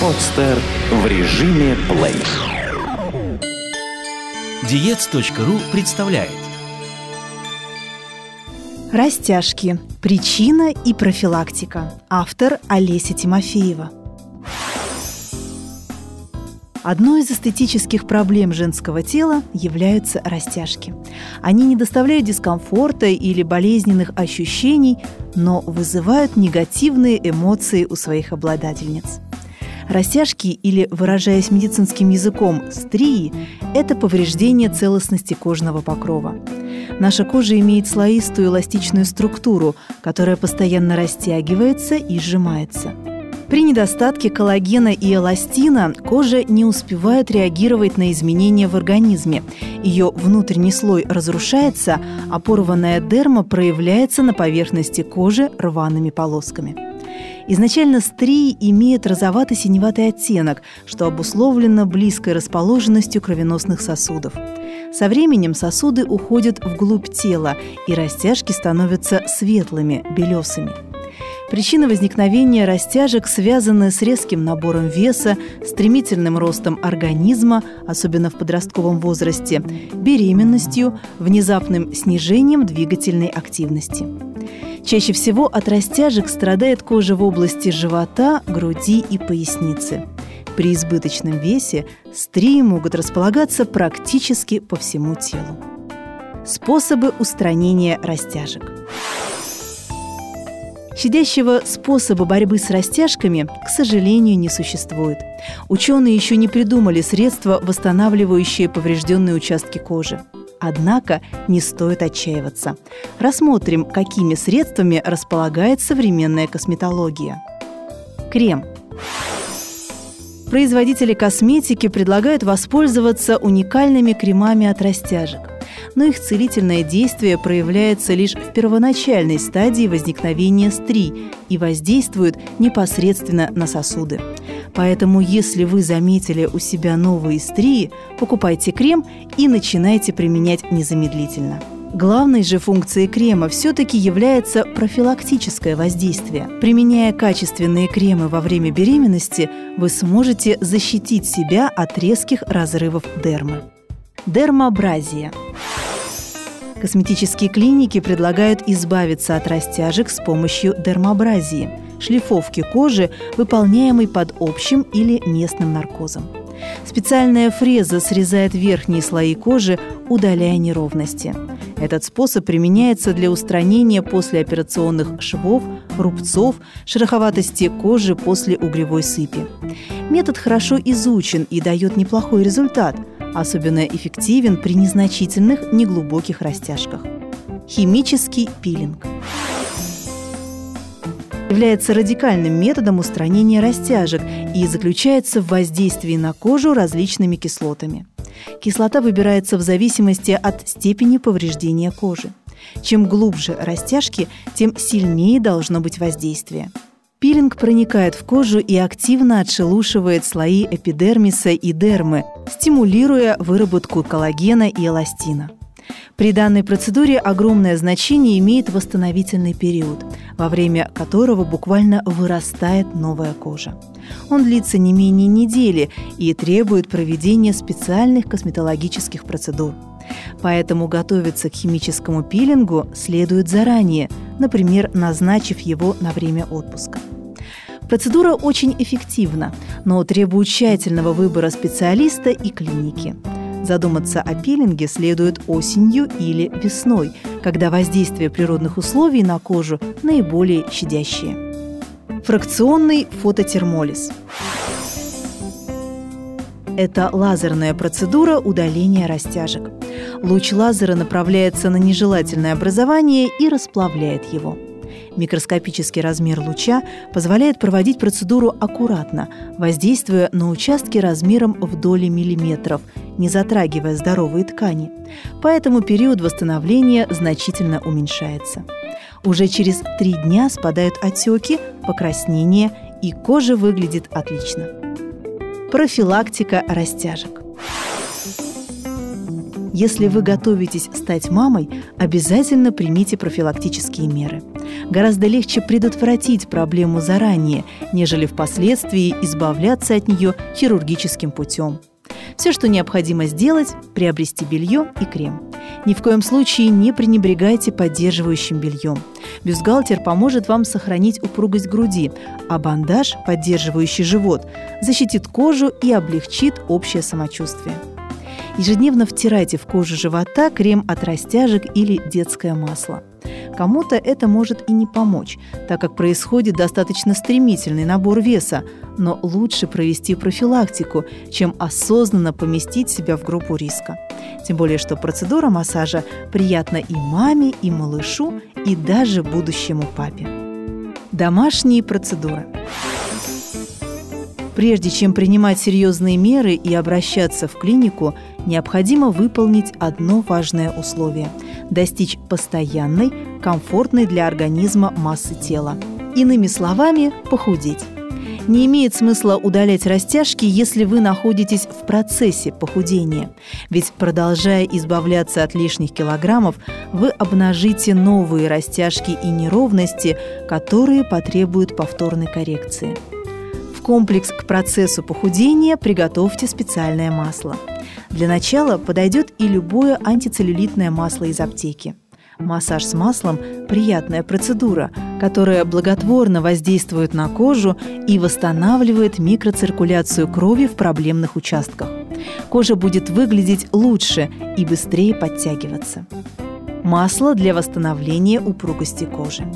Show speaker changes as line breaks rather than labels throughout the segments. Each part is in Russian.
Подстер в режиме плей.
Диец.ру представляет
Растяжки. Причина и профилактика. Автор Олеся Тимофеева. Одной из эстетических проблем женского тела являются растяжки. Они не доставляют дискомфорта или болезненных ощущений, но вызывают негативные эмоции у своих обладательниц. Растяжки или, выражаясь медицинским языком, стрии – это повреждение целостности кожного покрова. Наша кожа имеет слоистую эластичную структуру, которая постоянно растягивается и сжимается. При недостатке коллагена и эластина кожа не успевает реагировать на изменения в организме. Ее внутренний слой разрушается, а порванная дерма проявляется на поверхности кожи рваными полосками. Изначально стрии имеют розовато-синеватый оттенок, что обусловлено близкой расположенностью кровеносных сосудов. Со временем сосуды уходят вглубь тела, и растяжки становятся светлыми, белесыми. Причины возникновения растяжек связаны с резким набором веса, стремительным ростом организма, особенно в подростковом возрасте, беременностью, внезапным снижением двигательной активности. Чаще всего от растяжек страдает кожа в области живота, груди и поясницы. При избыточном весе стрии могут располагаться практически по всему телу. Способы устранения растяжек. Щадящего способа борьбы с растяжками, к сожалению, не существует. Ученые еще не придумали средства, восстанавливающие поврежденные участки кожи. Однако не стоит отчаиваться. Рассмотрим, какими средствами располагает современная косметология. Крем. Производители косметики предлагают воспользоваться уникальными кремами от растяжек но их целительное действие проявляется лишь в первоначальной стадии возникновения стрий и воздействует непосредственно на сосуды. Поэтому, если вы заметили у себя новые стрии, покупайте крем и начинайте применять незамедлительно. Главной же функцией крема все-таки является профилактическое воздействие. Применяя качественные кремы во время беременности, вы сможете защитить себя от резких разрывов дермы. Дермабразия – Косметические клиники предлагают избавиться от растяжек с помощью дермабразии – шлифовки кожи, выполняемой под общим или местным наркозом. Специальная фреза срезает верхние слои кожи, удаляя неровности. Этот способ применяется для устранения послеоперационных швов, рубцов, шероховатости кожи после угревой сыпи. Метод хорошо изучен и дает неплохой результат – Особенно эффективен при незначительных неглубоких растяжках. Химический пилинг является радикальным методом устранения растяжек и заключается в воздействии на кожу различными кислотами. Кислота выбирается в зависимости от степени повреждения кожи. Чем глубже растяжки, тем сильнее должно быть воздействие – Пилинг проникает в кожу и активно отшелушивает слои эпидермиса и дермы, стимулируя выработку коллагена и эластина. При данной процедуре огромное значение имеет восстановительный период, во время которого буквально вырастает новая кожа. Он длится не менее недели и требует проведения специальных косметологических процедур. Поэтому готовиться к химическому пилингу следует заранее, например, назначив его на время отпуска. Процедура очень эффективна, но требует тщательного выбора специалиста и клиники. Задуматься о пилинге следует осенью или весной, когда воздействие природных условий на кожу наиболее щадящее. Фракционный фототермолиз. Это лазерная процедура удаления растяжек. Луч лазера направляется на нежелательное образование и расплавляет его – Микроскопический размер луча позволяет проводить процедуру аккуратно, воздействуя на участки размером в доли миллиметров, не затрагивая здоровые ткани. Поэтому период восстановления значительно уменьшается. Уже через три дня спадают отеки, покраснение, и кожа выглядит отлично. Профилактика растяжек. Если вы готовитесь стать мамой, обязательно примите профилактические меры. Гораздо легче предотвратить проблему заранее, нежели впоследствии избавляться от нее хирургическим путем. Все, что необходимо сделать – приобрести белье и крем. Ни в коем случае не пренебрегайте поддерживающим бельем. Бюстгальтер поможет вам сохранить упругость груди, а бандаж, поддерживающий живот, защитит кожу и облегчит общее самочувствие. Ежедневно втирайте в кожу живота крем от растяжек или детское масло. Кому-то это может и не помочь, так как происходит достаточно стремительный набор веса, но лучше провести профилактику, чем осознанно поместить себя в группу риска. Тем более, что процедура массажа приятна и маме, и малышу, и даже будущему папе. Домашние процедуры. Прежде чем принимать серьезные меры и обращаться в клинику, необходимо выполнить одно важное условие – достичь постоянной, комфортной для организма массы тела. Иными словами, похудеть. Не имеет смысла удалять растяжки, если вы находитесь в процессе похудения. Ведь продолжая избавляться от лишних килограммов, вы обнажите новые растяжки и неровности, которые потребуют повторной коррекции комплекс к процессу похудения приготовьте специальное масло. Для начала подойдет и любое антицеллюлитное масло из аптеки. Массаж с маслом – приятная процедура, которая благотворно воздействует на кожу и восстанавливает микроциркуляцию крови в проблемных участках. Кожа будет выглядеть лучше и быстрее подтягиваться. Масло для восстановления упругости кожи.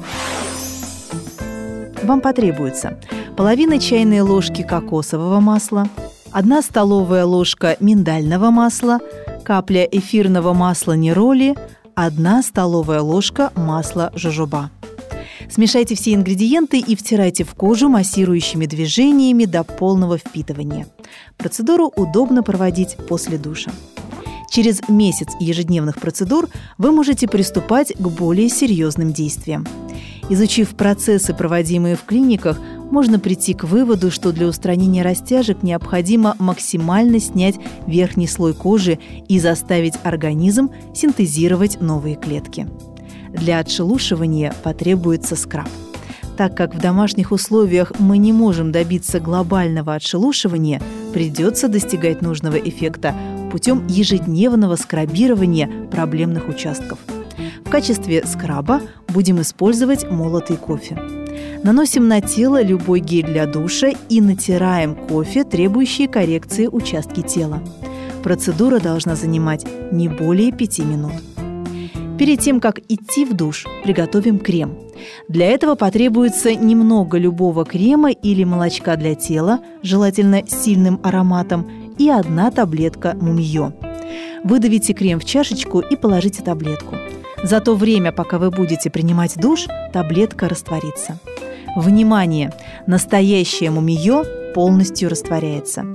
Вам потребуется половина чайной ложки кокосового масла, одна столовая ложка миндального масла, капля эфирного масла нероли, одна столовая ложка масла жожоба. Смешайте все ингредиенты и втирайте в кожу массирующими движениями до полного впитывания. Процедуру удобно проводить после душа. Через месяц ежедневных процедур вы можете приступать к более серьезным действиям. Изучив процессы, проводимые в клиниках, можно прийти к выводу, что для устранения растяжек необходимо максимально снять верхний слой кожи и заставить организм синтезировать новые клетки. Для отшелушивания потребуется скраб. Так как в домашних условиях мы не можем добиться глобального отшелушивания, придется достигать нужного эффекта путем ежедневного скрабирования проблемных участков. В качестве скраба будем использовать молотый кофе. Наносим на тело любой гель для душа и натираем кофе, требующие коррекции участки тела. Процедура должна занимать не более 5 минут. Перед тем, как идти в душ, приготовим крем. Для этого потребуется немного любого крема или молочка для тела, желательно с сильным ароматом, и одна таблетка мумиё. Выдавите крем в чашечку и положите таблетку. За то время, пока вы будете принимать душ, таблетка растворится. Внимание! Настоящее мумиё полностью растворяется.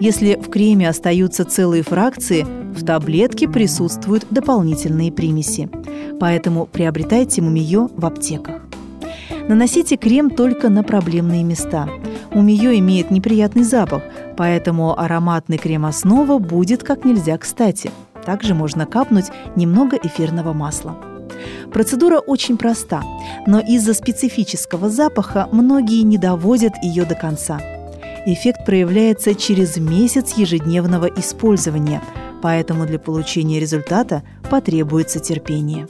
Если в креме остаются целые фракции, в таблетке присутствуют дополнительные примеси. Поэтому приобретайте мумиё в аптеках. Наносите крем только на проблемные места. Мумиё имеет неприятный запах, поэтому ароматный крем-основа будет как нельзя кстати. Также можно капнуть немного эфирного масла. Процедура очень проста, но из-за специфического запаха многие не доводят ее до конца. Эффект проявляется через месяц ежедневного использования, поэтому для получения результата потребуется терпение.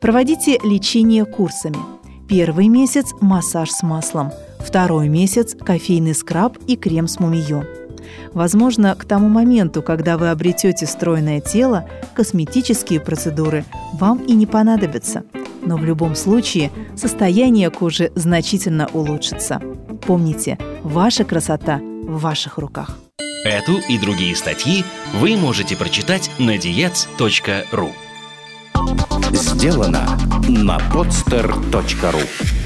Проводите лечение курсами. Первый месяц – массаж с маслом, второй месяц – кофейный скраб и крем с мумиё. Возможно, к тому моменту, когда вы обретете стройное тело, косметические процедуры вам и не понадобятся. Но в любом случае состояние кожи значительно улучшится. Помните, ваша красота в ваших руках.
Эту и другие статьи вы можете прочитать на diets.ru
Сделано на podster.ru